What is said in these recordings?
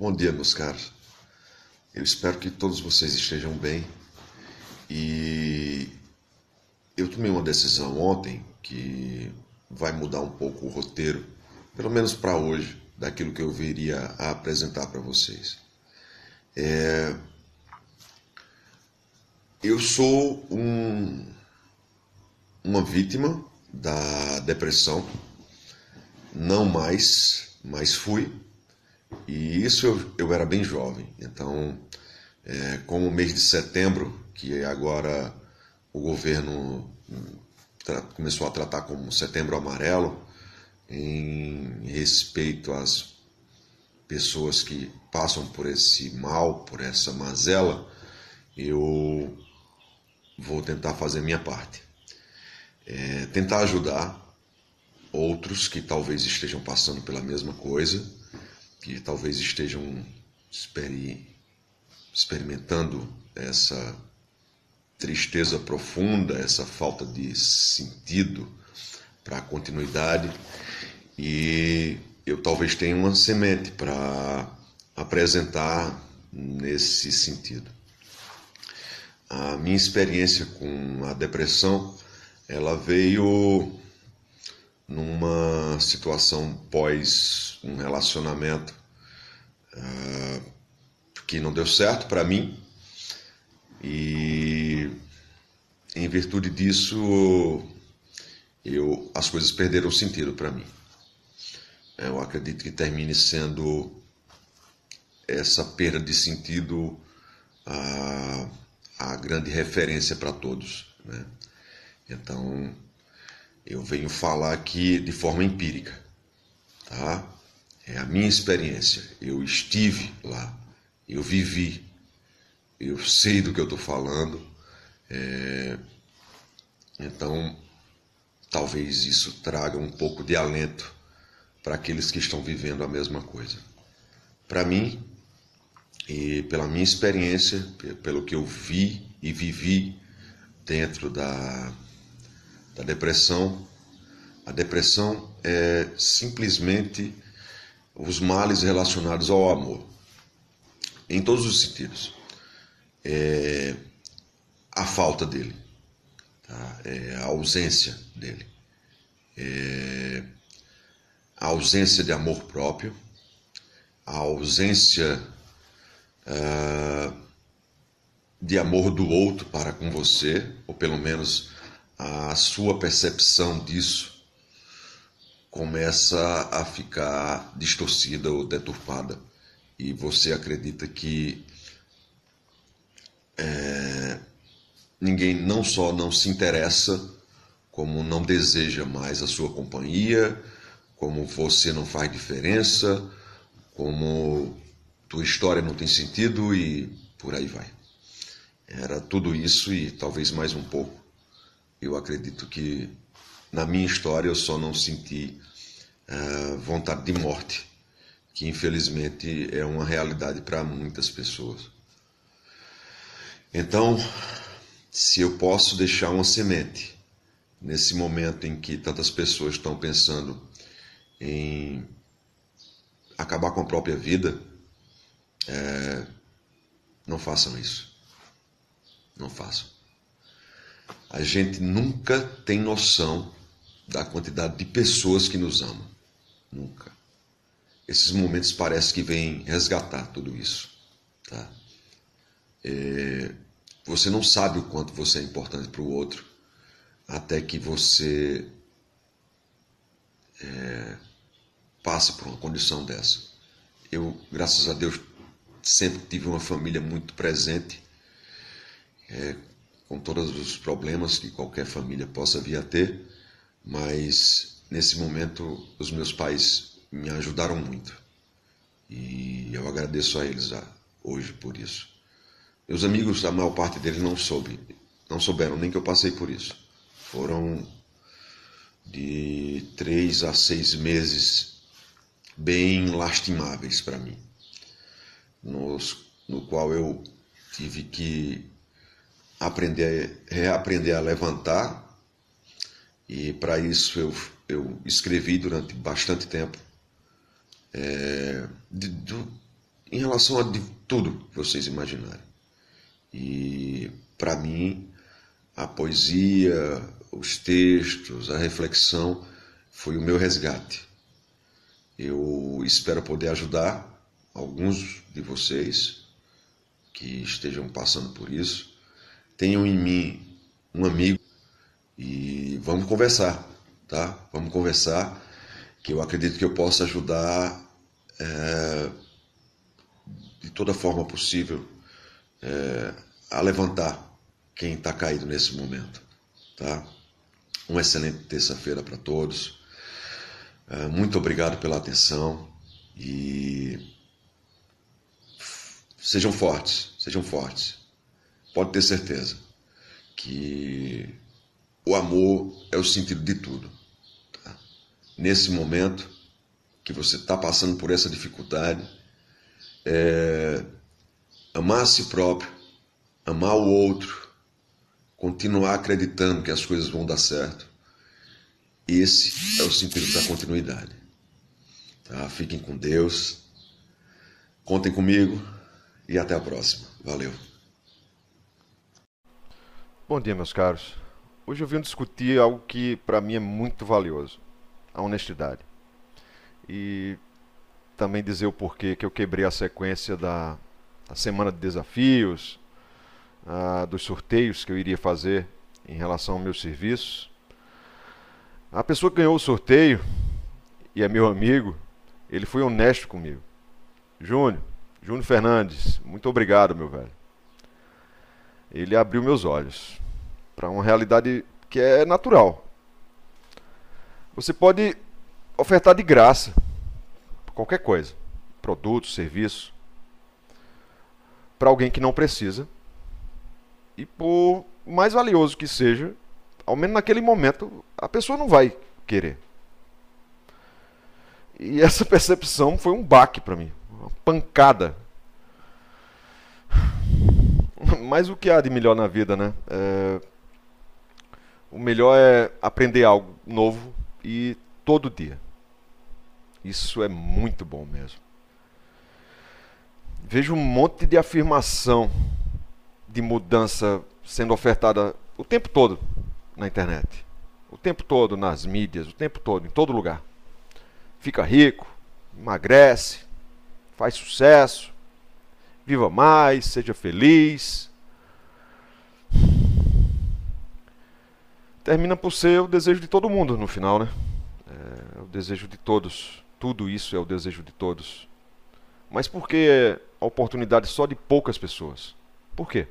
Bom dia, meus caros. Eu espero que todos vocês estejam bem. E eu tomei uma decisão ontem que vai mudar um pouco o roteiro, pelo menos para hoje, daquilo que eu viria a apresentar para vocês. É... Eu sou um... uma vítima da depressão, não mais, mas fui. E isso eu, eu era bem jovem. Então, é, como o mês de setembro, que agora o governo começou a tratar como setembro amarelo, em respeito às pessoas que passam por esse mal, por essa mazela, eu vou tentar fazer minha parte. É, tentar ajudar outros que talvez estejam passando pela mesma coisa, que talvez estejam experimentando essa tristeza profunda, essa falta de sentido para a continuidade. E eu talvez tenha uma semente para apresentar nesse sentido. A minha experiência com a depressão, ela veio numa situação pós um relacionamento uh, que não deu certo para mim e em virtude disso eu as coisas perderam sentido para mim. Eu acredito que termine sendo essa perda de sentido a, a grande referência para todos. Né? Então, eu venho falar aqui de forma empírica, tá? É a minha experiência. Eu estive lá, eu vivi, eu sei do que eu estou falando. É... Então, talvez isso traga um pouco de alento para aqueles que estão vivendo a mesma coisa. Para mim, e pela minha experiência, pelo que eu vi e vivi dentro da, da depressão, a depressão é simplesmente os males relacionados ao amor, em todos os sentidos. É a falta dele, tá? é a ausência dele, é a ausência de amor próprio, a ausência uh, de amor do outro para com você, ou pelo menos a sua percepção disso começa a ficar distorcida ou deturpada e você acredita que é, ninguém não só não se interessa, como não deseja mais a sua companhia, como você não faz diferença, como tua história não tem sentido e por aí vai. Era tudo isso e talvez mais um pouco. Eu acredito que na minha história eu só não senti uh, vontade de morte, que infelizmente é uma realidade para muitas pessoas. Então, se eu posso deixar uma semente nesse momento em que tantas pessoas estão pensando em acabar com a própria vida, é, não façam isso. Não façam. A gente nunca tem noção da quantidade de pessoas que nos amam. Nunca. Esses momentos parece que vêm resgatar tudo isso. Tá? É, você não sabe o quanto você é importante para o outro até que você é, passa por uma condição dessa. Eu, graças a Deus, sempre tive uma família muito presente, é, com todos os problemas que qualquer família possa vir a ter, mas nesse momento os meus pais me ajudaram muito e eu agradeço a eles a, hoje por isso. Meus amigos, a maior parte deles não soube, não souberam nem que eu passei por isso. Foram de três a seis meses bem lastimáveis para mim, nos, no qual eu tive que aprender, reaprender a levantar e para isso eu, eu escrevi durante bastante tempo é, de, em relação a de tudo que vocês imaginarem. E para mim, a poesia, os textos, a reflexão foi o meu resgate. Eu espero poder ajudar alguns de vocês que estejam passando por isso. Tenham em mim um amigo e vamos conversar, tá? Vamos conversar, que eu acredito que eu possa ajudar é, de toda forma possível é, a levantar quem está caído nesse momento, tá? Uma excelente terça-feira para todos. É, muito obrigado pela atenção e sejam fortes, sejam fortes. Pode ter certeza que o amor é o sentido de tudo. Tá? Nesse momento que você está passando por essa dificuldade, é, amar a si próprio, amar o outro, continuar acreditando que as coisas vão dar certo. Esse é o sentido da continuidade. Tá? Fiquem com Deus, contem comigo e até a próxima. Valeu. Bom dia, meus caros. Hoje eu vim discutir algo que para mim é muito valioso: a honestidade. E também dizer o porquê que eu quebrei a sequência da, da semana de desafios, uh, dos sorteios que eu iria fazer em relação ao meu serviço. A pessoa que ganhou o sorteio e é meu amigo, ele foi honesto comigo. Júnior, Júnior Fernandes, muito obrigado, meu velho. Ele abriu meus olhos para uma realidade que é natural. Você pode ofertar de graça qualquer coisa, produto, serviço, para alguém que não precisa. E por mais valioso que seja, ao menos naquele momento, a pessoa não vai querer. E essa percepção foi um baque para mim, uma pancada. Mas o que há de melhor na vida, né? É... O melhor é aprender algo novo e todo dia. Isso é muito bom mesmo. Vejo um monte de afirmação de mudança sendo ofertada o tempo todo na internet. O tempo todo nas mídias, o tempo todo, em todo lugar. Fica rico, emagrece, faz sucesso, viva mais, seja feliz. Termina por ser o desejo de todo mundo no final, né? É o desejo de todos. Tudo isso é o desejo de todos. Mas por que a oportunidade só de poucas pessoas? Por quê?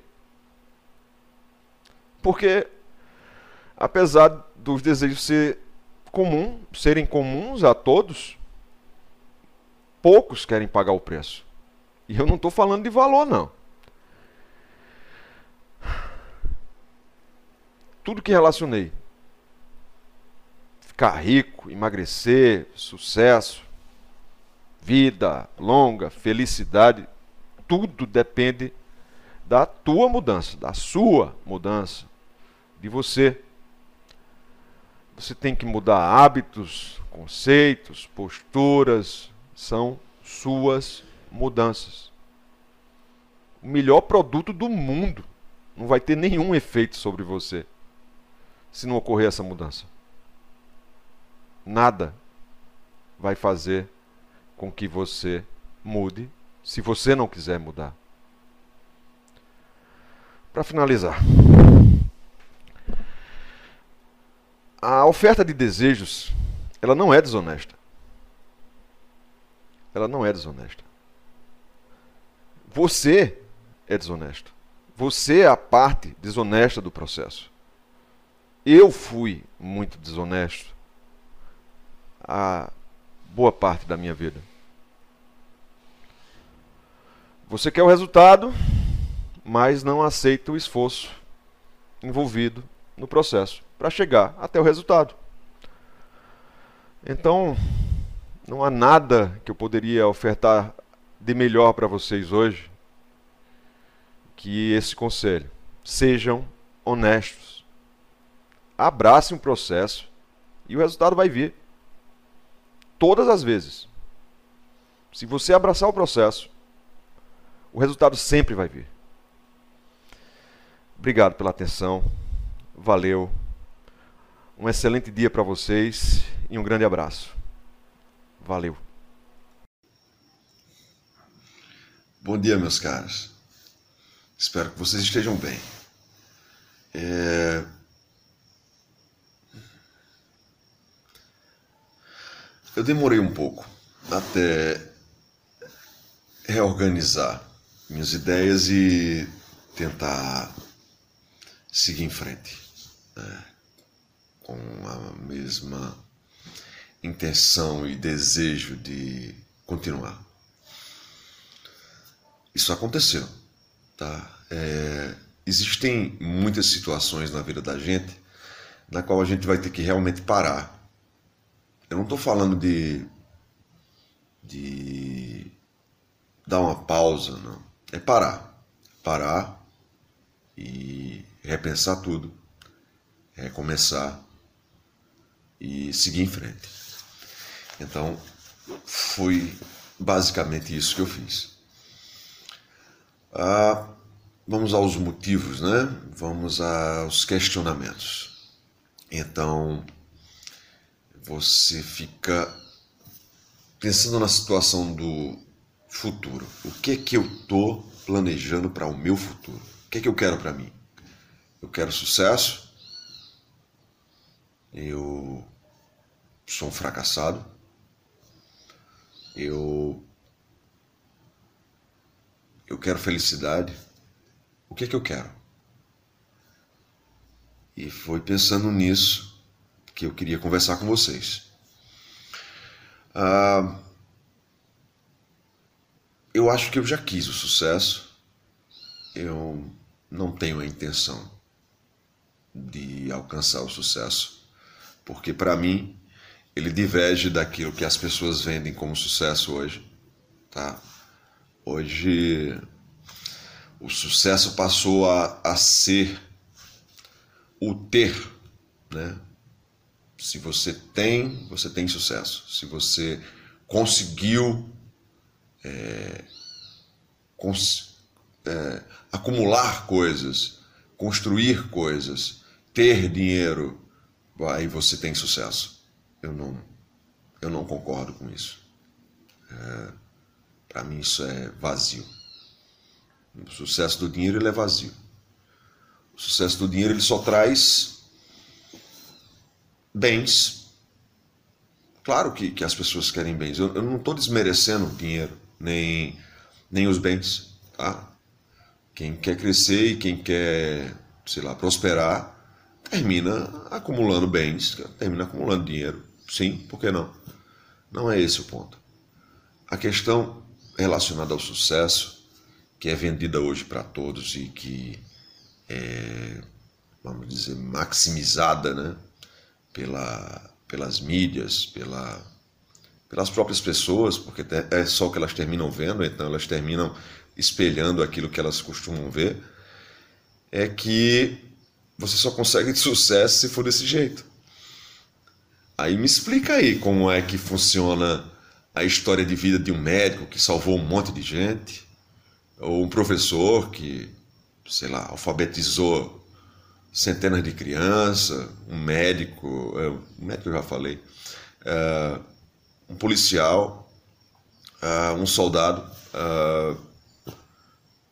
Porque apesar dos desejos ser comum, serem comuns a todos, poucos querem pagar o preço. E eu não estou falando de valor, não. Tudo que relacionei, ficar rico, emagrecer, sucesso, vida longa, felicidade, tudo depende da tua mudança, da sua mudança, de você. Você tem que mudar hábitos, conceitos, posturas, são suas mudanças. O melhor produto do mundo não vai ter nenhum efeito sobre você se não ocorrer essa mudança. Nada vai fazer com que você mude se você não quiser mudar. Para finalizar, a oferta de desejos, ela não é desonesta. Ela não é desonesta. Você é desonesto. Você é a parte desonesta do processo. Eu fui muito desonesto a boa parte da minha vida. Você quer o resultado, mas não aceita o esforço envolvido no processo para chegar até o resultado. Então, não há nada que eu poderia ofertar de melhor para vocês hoje que esse conselho. Sejam honestos. Abracem o processo e o resultado vai vir. Todas as vezes. Se você abraçar o processo, o resultado sempre vai vir. Obrigado pela atenção. Valeu. Um excelente dia para vocês e um grande abraço. Valeu. Bom dia, meus caros. Espero que vocês estejam bem. É... Eu demorei um pouco até reorganizar minhas ideias e tentar seguir em frente né? com a mesma intenção e desejo de continuar. Isso aconteceu, tá? É, existem muitas situações na vida da gente na qual a gente vai ter que realmente parar. Eu não estou falando de de dar uma pausa, não. É parar, parar e repensar tudo, recomeçar e seguir em frente. Então, foi basicamente isso que eu fiz. Ah, vamos aos motivos, né? Vamos aos questionamentos. Então, você fica pensando na situação do futuro. O que é que eu estou planejando para o meu futuro? O que é que eu quero para mim? Eu quero sucesso. Eu sou um fracassado. Eu eu quero felicidade. O que é que eu quero? E foi pensando nisso que eu queria conversar com vocês. Ah, eu acho que eu já quis o sucesso. Eu não tenho a intenção de alcançar o sucesso, porque para mim ele diverge daquilo que as pessoas vendem como sucesso hoje, tá? Hoje o sucesso passou a, a ser o ter, né? Se você tem, você tem sucesso. Se você conseguiu é, cons, é, acumular coisas, construir coisas, ter dinheiro, aí você tem sucesso. Eu não, eu não concordo com isso. É, Para mim isso é vazio. O sucesso do dinheiro ele é vazio. O sucesso do dinheiro ele só traz bens. Claro que, que as pessoas querem bens. Eu, eu não estou desmerecendo o dinheiro nem, nem os bens. Tá? Quem quer crescer e quem quer, sei lá, prosperar, termina acumulando bens, termina acumulando dinheiro. Sim, por que não? Não é esse o ponto. A questão relacionada ao sucesso, que é vendida hoje para todos e que é, vamos dizer, maximizada né, pela, pelas mídias, pela, pelas próprias pessoas, porque é só o que elas terminam vendo, então elas terminam espelhando aquilo que elas costumam ver, é que você só consegue sucesso se for desse jeito. Aí me explica aí como é que funciona a história de vida de um médico que salvou um monte de gente, ou um professor que, sei lá, alfabetizou centenas de crianças, um médico, é, um médico eu já falei, é, um policial, uh, um soldado,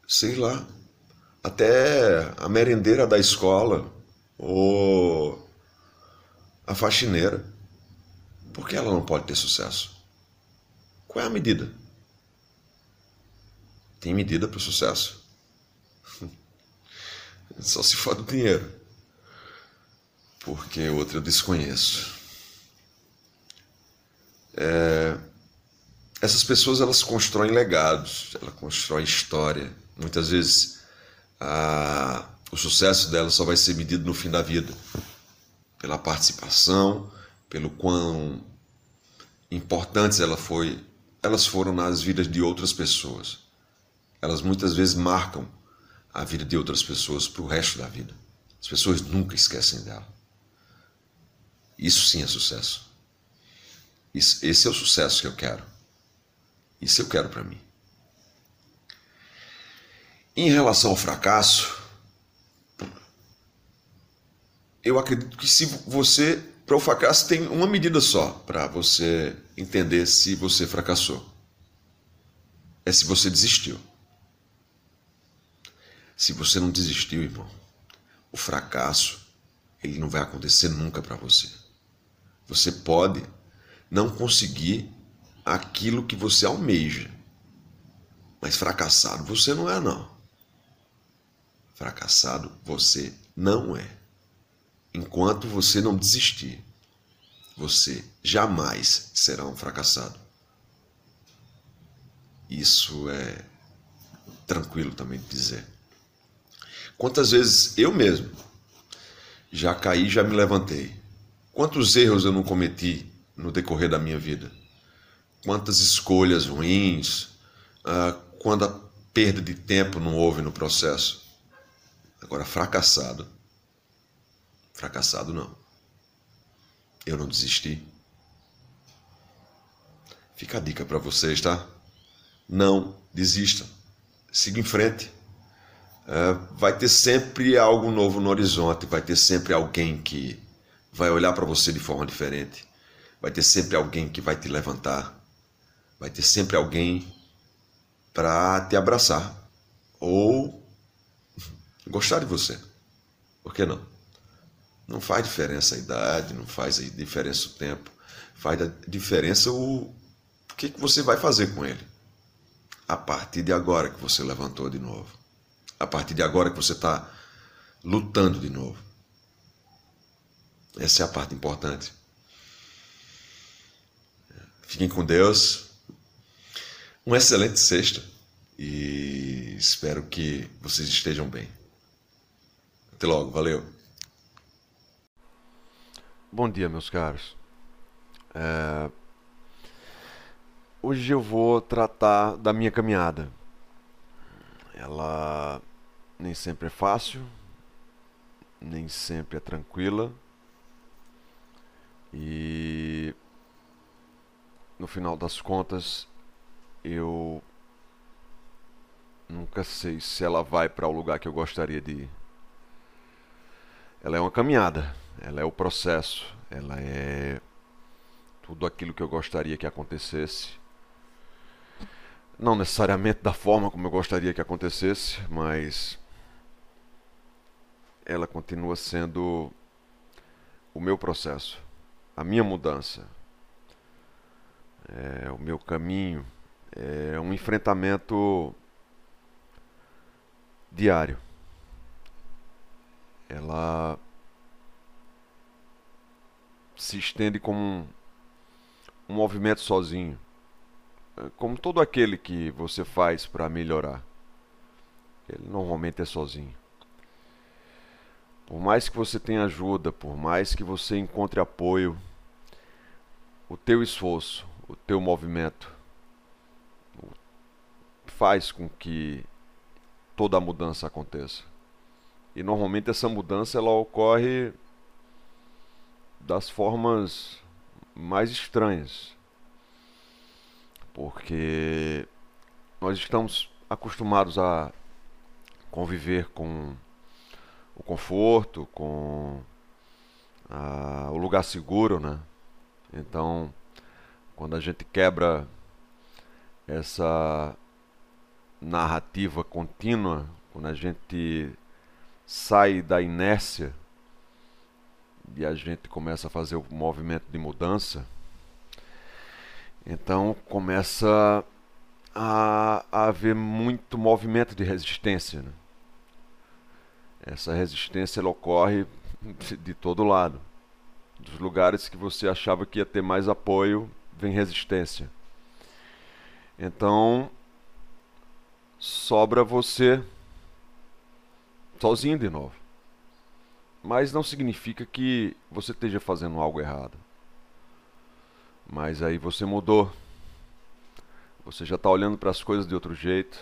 sei lá, até a merendeira da escola ou a faxineira. Por que ela não pode ter sucesso? Qual é a medida? Tem medida para o sucesso? Só se for do dinheiro. Porque outra eu desconheço. É, essas pessoas elas constroem legados, elas constroem história. Muitas vezes a, o sucesso delas só vai ser medido no fim da vida pela participação, pelo quão importantes ela foi, elas foram nas vidas de outras pessoas. Elas muitas vezes marcam a vida de outras pessoas para o resto da vida. As pessoas nunca esquecem dela. Isso sim é sucesso. Esse é o sucesso que eu quero. Isso eu quero para mim. Em relação ao fracasso, eu acredito que se você para o fracasso tem uma medida só para você entender se você fracassou. É se você desistiu. Se você não desistiu, irmão, o fracasso ele não vai acontecer nunca para você. Você pode não conseguir aquilo que você almeja, mas fracassado você não é não. Fracassado você não é enquanto você não desistir, você jamais será um fracassado. Isso é tranquilo também de dizer. Quantas vezes eu mesmo já caí, já me levantei. Quantos erros eu não cometi no decorrer da minha vida? Quantas escolhas ruins, ah, quando a perda de tempo não houve no processo. Agora, fracassado, Fracassado não. Eu não desisti. Fica a dica para vocês, tá? Não desistam. Siga em frente. É, vai ter sempre algo novo no horizonte, vai ter sempre alguém que vai olhar para você de forma diferente, vai ter sempre alguém que vai te levantar, vai ter sempre alguém para te abraçar ou gostar de você. Por que não? Não faz diferença a idade, não faz diferença o tempo, faz diferença o, o que, que você vai fazer com ele. A partir de agora que você levantou de novo. A partir de agora que você está lutando de novo. Essa é a parte importante. Fiquem com Deus. Um excelente sexta. E espero que vocês estejam bem. Até logo. Valeu. Bom dia, meus caros. É... Hoje eu vou tratar da minha caminhada. Ela nem sempre é fácil, nem sempre é tranquila. E no final das contas, eu nunca sei se ela vai para o lugar que eu gostaria de ir. Ela é uma caminhada ela é o processo, ela é tudo aquilo que eu gostaria que acontecesse. Não necessariamente da forma como eu gostaria que acontecesse, mas ela continua sendo o meu processo, a minha mudança, é, o meu caminho, é um enfrentamento diário. Ela se estende como um, um movimento sozinho, é, como todo aquele que você faz para melhorar. Ele normalmente é sozinho. Por mais que você tenha ajuda, por mais que você encontre apoio, o teu esforço, o teu movimento faz com que toda a mudança aconteça. E normalmente essa mudança ela ocorre das formas mais estranhas. Porque nós estamos acostumados a conviver com o conforto, com a, o lugar seguro, né? Então, quando a gente quebra essa narrativa contínua, quando a gente sai da inércia e a gente começa a fazer o movimento de mudança, então começa a, a haver muito movimento de resistência. Né? Essa resistência ocorre de todo lado. Dos lugares que você achava que ia ter mais apoio, vem resistência. Então, sobra você sozinho de novo. Mas não significa que você esteja fazendo algo errado. Mas aí você mudou. Você já está olhando para as coisas de outro jeito.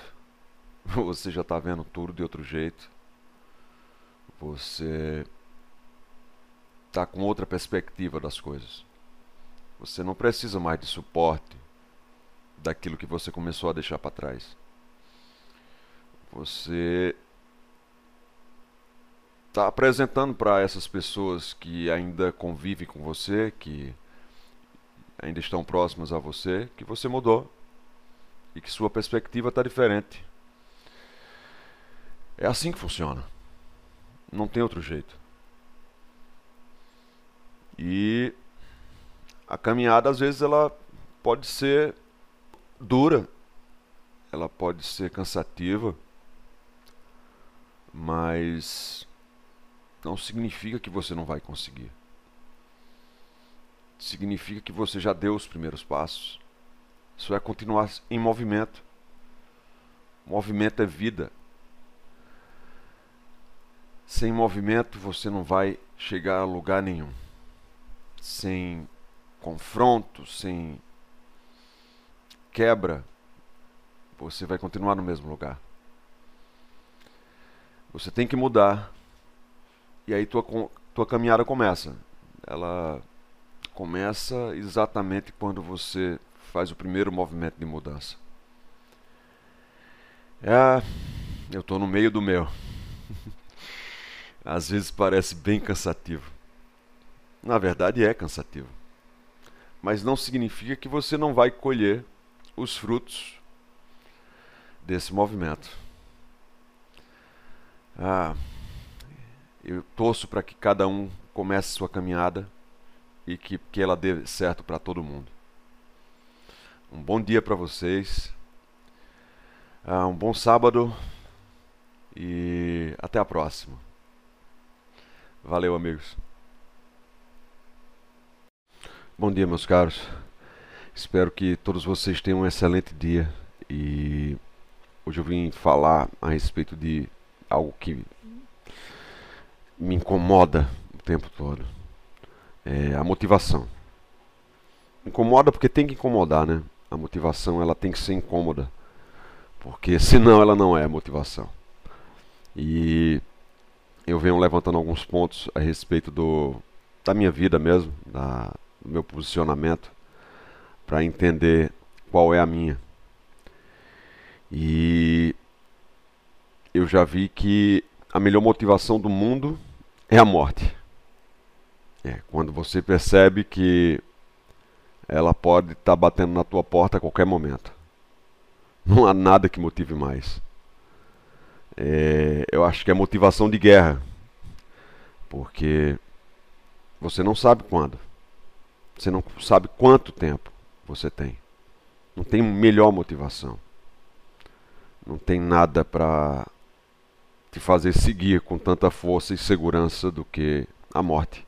Você já está vendo tudo de outro jeito. Você está com outra perspectiva das coisas. Você não precisa mais de suporte daquilo que você começou a deixar para trás. Você está apresentando para essas pessoas que ainda convivem com você, que ainda estão próximas a você, que você mudou e que sua perspectiva está diferente. É assim que funciona. Não tem outro jeito. E a caminhada às vezes ela pode ser dura, ela pode ser cansativa, mas não significa que você não vai conseguir. Significa que você já deu os primeiros passos. Isso é continuar em movimento. Movimento é vida. Sem movimento você não vai chegar a lugar nenhum. Sem confronto, sem quebra, você vai continuar no mesmo lugar. Você tem que mudar. E aí tua, tua caminhada começa. Ela começa exatamente quando você faz o primeiro movimento de mudança. É, eu estou no meio do meu. Às vezes parece bem cansativo. Na verdade é cansativo. Mas não significa que você não vai colher os frutos desse movimento. Ah, eu torço para que cada um comece sua caminhada e que, que ela dê certo para todo mundo. Um bom dia para vocês, ah, um bom sábado e até a próxima. Valeu, amigos. Bom dia, meus caros. Espero que todos vocês tenham um excelente dia e hoje eu vim falar a respeito de algo que me incomoda o tempo todo. É a motivação. Incomoda porque tem que incomodar, né? A motivação ela tem que ser incômoda, porque senão ela não é motivação. E eu venho levantando alguns pontos a respeito do da minha vida mesmo, da, do meu posicionamento para entender qual é a minha. E eu já vi que a melhor motivação do mundo é a morte. É, quando você percebe que ela pode estar tá batendo na tua porta a qualquer momento. Não há nada que motive mais. É, eu acho que é motivação de guerra. Porque você não sabe quando. Você não sabe quanto tempo você tem. Não tem melhor motivação. Não tem nada para te fazer seguir com tanta força e segurança do que a morte.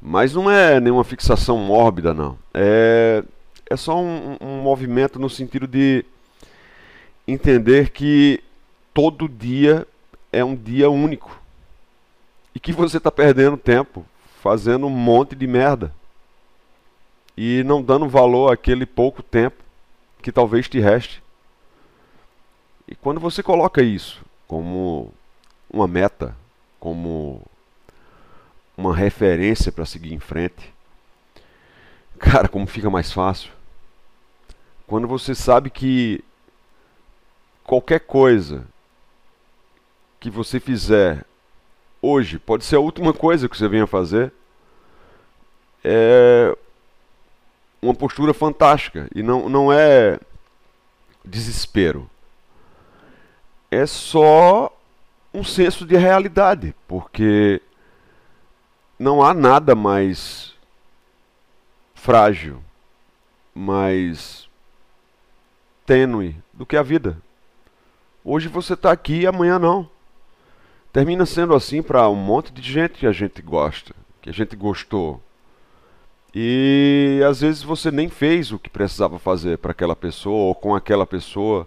Mas não é nenhuma fixação mórbida, não. É, é só um, um movimento no sentido de entender que todo dia é um dia único. E que você está perdendo tempo fazendo um monte de merda e não dando valor àquele pouco tempo que talvez te reste. E quando você coloca isso como uma meta, como uma referência para seguir em frente, cara, como fica mais fácil. Quando você sabe que qualquer coisa que você fizer hoje pode ser a última coisa que você venha fazer, é uma postura fantástica. E não, não é desespero. É só um senso de realidade, porque não há nada mais frágil, mais tênue do que a vida. Hoje você está aqui e amanhã não. Termina sendo assim para um monte de gente que a gente gosta, que a gente gostou. E às vezes você nem fez o que precisava fazer para aquela pessoa, ou com aquela pessoa,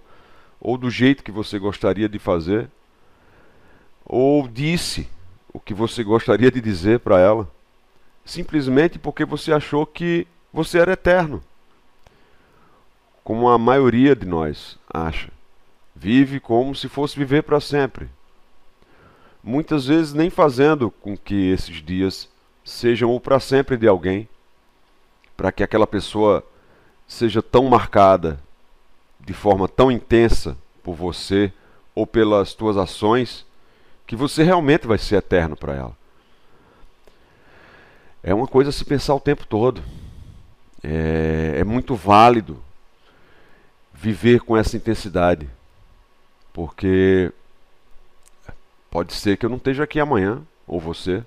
ou do jeito que você gostaria de fazer, ou disse o que você gostaria de dizer para ela, simplesmente porque você achou que você era eterno. Como a maioria de nós acha. Vive como se fosse viver para sempre. Muitas vezes nem fazendo com que esses dias sejam o para sempre de alguém para que aquela pessoa seja tão marcada de forma tão intensa por você ou pelas tuas ações que você realmente vai ser eterno para ela. É uma coisa a se pensar o tempo todo. É, é muito válido viver com essa intensidade, porque pode ser que eu não esteja aqui amanhã, ou você.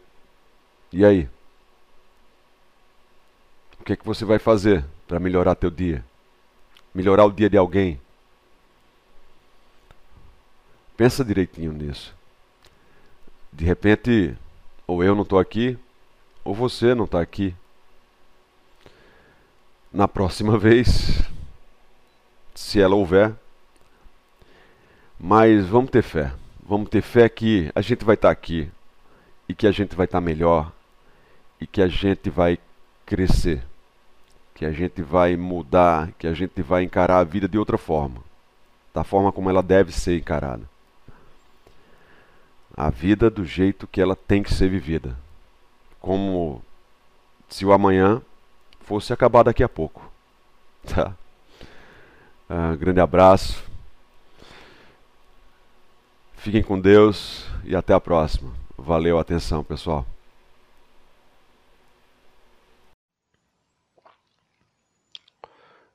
E aí? O que é que você vai fazer para melhorar teu dia? Melhorar o dia de alguém? Pensa direitinho nisso. De repente, ou eu não estou aqui, ou você não está aqui. Na próxima vez, se ela houver. Mas vamos ter fé. Vamos ter fé que a gente vai estar tá aqui e que a gente vai estar tá melhor e que a gente vai crescer, que a gente vai mudar, que a gente vai encarar a vida de outra forma, da forma como ela deve ser encarada a vida do jeito que ela tem que ser vivida. Como se o amanhã fosse acabar daqui a pouco. Tá? Uh, grande abraço. Fiquem com Deus e até a próxima. Valeu atenção, pessoal.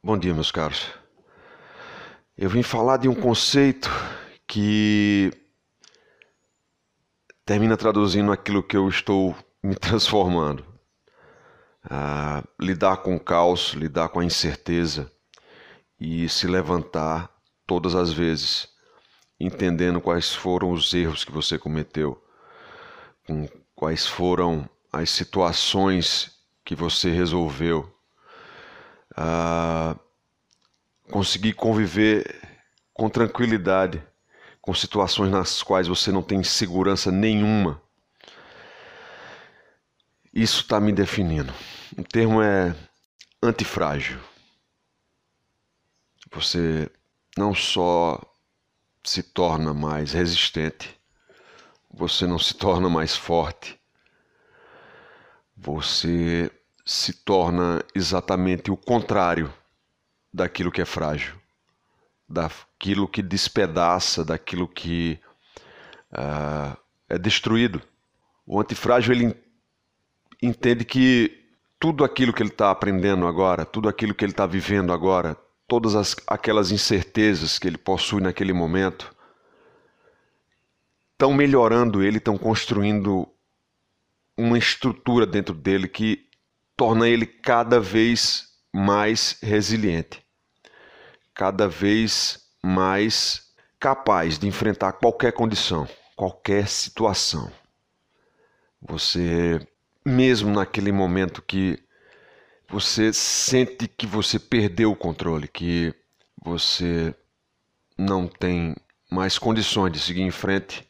Bom dia, meus caros. Eu vim falar de um conceito que termina traduzindo aquilo que eu estou me transformando. Ah, lidar com o caos, lidar com a incerteza e se levantar todas as vezes, entendendo quais foram os erros que você cometeu, quais foram as situações que você resolveu. Ah, conseguir conviver com tranquilidade com situações nas quais você não tem segurança nenhuma. Isso está me definindo. O termo é antifrágil. Você não só se torna mais resistente, você não se torna mais forte, você se torna exatamente o contrário daquilo que é frágil daquilo que despedaça, daquilo que uh, é destruído. O antifrágil ele entende que tudo aquilo que ele está aprendendo agora, tudo aquilo que ele está vivendo agora, todas as, aquelas incertezas que ele possui naquele momento, estão melhorando ele, estão construindo uma estrutura dentro dele que torna ele cada vez mais resiliente cada vez mais capaz de enfrentar qualquer condição, qualquer situação. Você, mesmo naquele momento que você sente que você perdeu o controle, que você não tem mais condições de seguir em frente,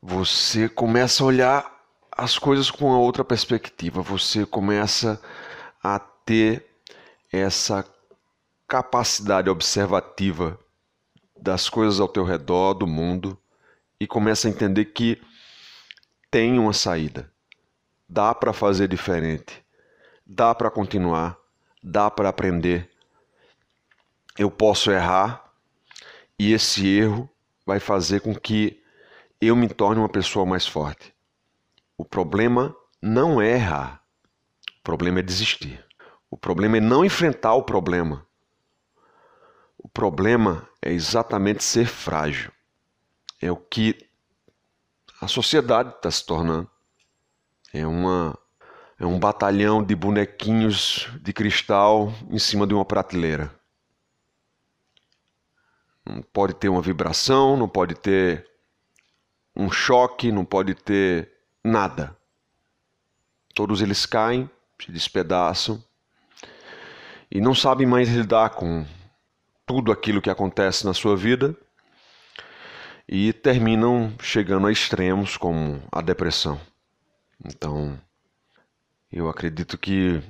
você começa a olhar as coisas com uma outra perspectiva, você começa a ter essa capacidade observativa das coisas ao teu redor, do mundo, e começa a entender que tem uma saída. Dá para fazer diferente. Dá para continuar. Dá para aprender. Eu posso errar e esse erro vai fazer com que eu me torne uma pessoa mais forte. O problema não é errar. O problema é desistir. O problema é não enfrentar o problema. O problema é exatamente ser frágil. É o que a sociedade está se tornando. É, uma, é um batalhão de bonequinhos de cristal em cima de uma prateleira. Não pode ter uma vibração, não pode ter um choque, não pode ter nada. Todos eles caem, se despedaçam e não sabem mais lidar com tudo aquilo que acontece na sua vida e terminam chegando a extremos como a depressão. Então, eu acredito que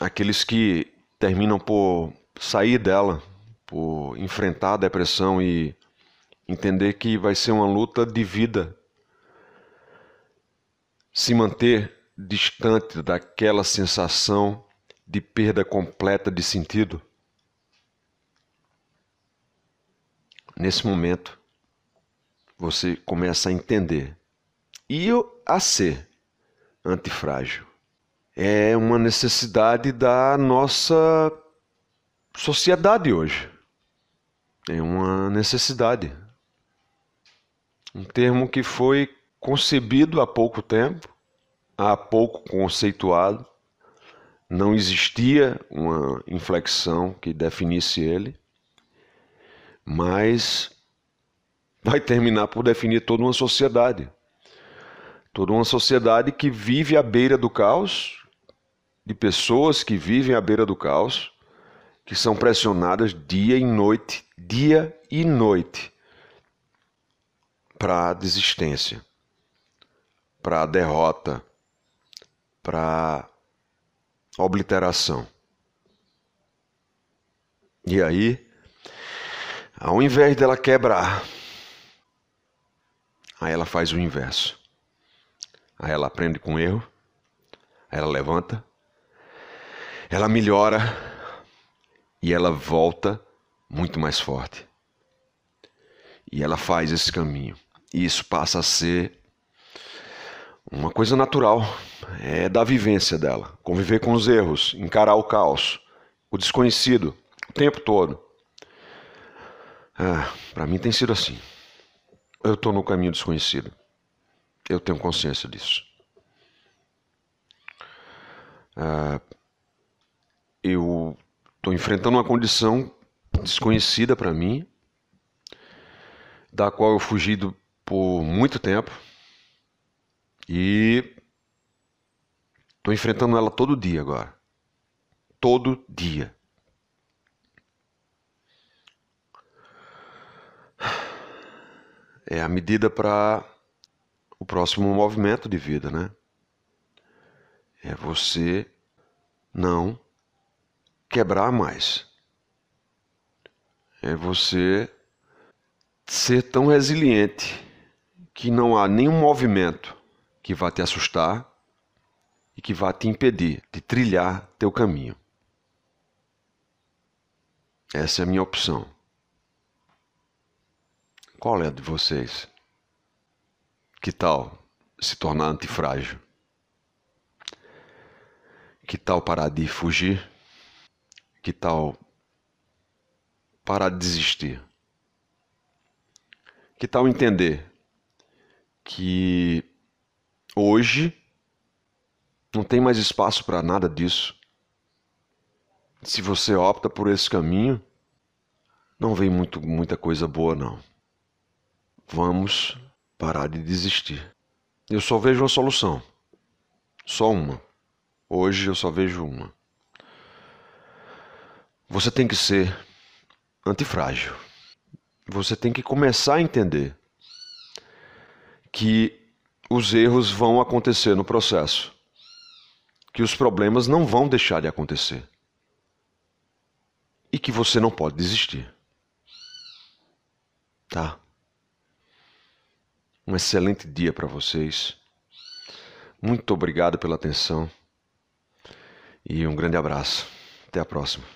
aqueles que terminam por sair dela, por enfrentar a depressão e entender que vai ser uma luta de vida, se manter distante daquela sensação de perda completa de sentido nesse momento, você começa a entender e a ser antifrágil. É uma necessidade da nossa sociedade hoje. É uma necessidade. Um termo que foi concebido há pouco tempo, há pouco conceituado, não existia uma inflexão que definisse ele, mas vai terminar por definir toda uma sociedade. Toda uma sociedade que vive à beira do caos, de pessoas que vivem à beira do caos, que são pressionadas dia e noite, dia e noite, para a desistência, para a derrota, para a obliteração. E aí, ao invés dela quebrar, aí ela faz o inverso. Aí ela aprende com o erro, aí ela levanta, ela melhora e ela volta muito mais forte. E ela faz esse caminho. E isso passa a ser uma coisa natural, é da vivência dela. Conviver com os erros, encarar o caos, o desconhecido, o tempo todo. Ah, Para mim tem sido assim. Eu estou no caminho desconhecido. Eu tenho consciência disso. Ah, eu estou enfrentando uma condição desconhecida para mim, da qual eu fugi do, por muito tempo e estou enfrentando ela todo dia agora. Todo dia. É a medida para o próximo movimento de vida, né? É você não quebrar mais. É você ser tão resiliente que não há nenhum movimento que vá te assustar e que vá te impedir de trilhar teu caminho. Essa é a minha opção. Qual é a de vocês? Que tal se tornar antifrágil? Que tal parar de fugir? Que tal parar de desistir? Que tal entender que hoje não tem mais espaço para nada disso? Se você opta por esse caminho, não vem muito, muita coisa boa, não. Vamos parar de desistir. Eu só vejo uma solução. Só uma. Hoje eu só vejo uma. Você tem que ser antifrágil. Você tem que começar a entender que os erros vão acontecer no processo. Que os problemas não vão deixar de acontecer. E que você não pode desistir. Tá? Um excelente dia para vocês. Muito obrigado pela atenção e um grande abraço. Até a próxima.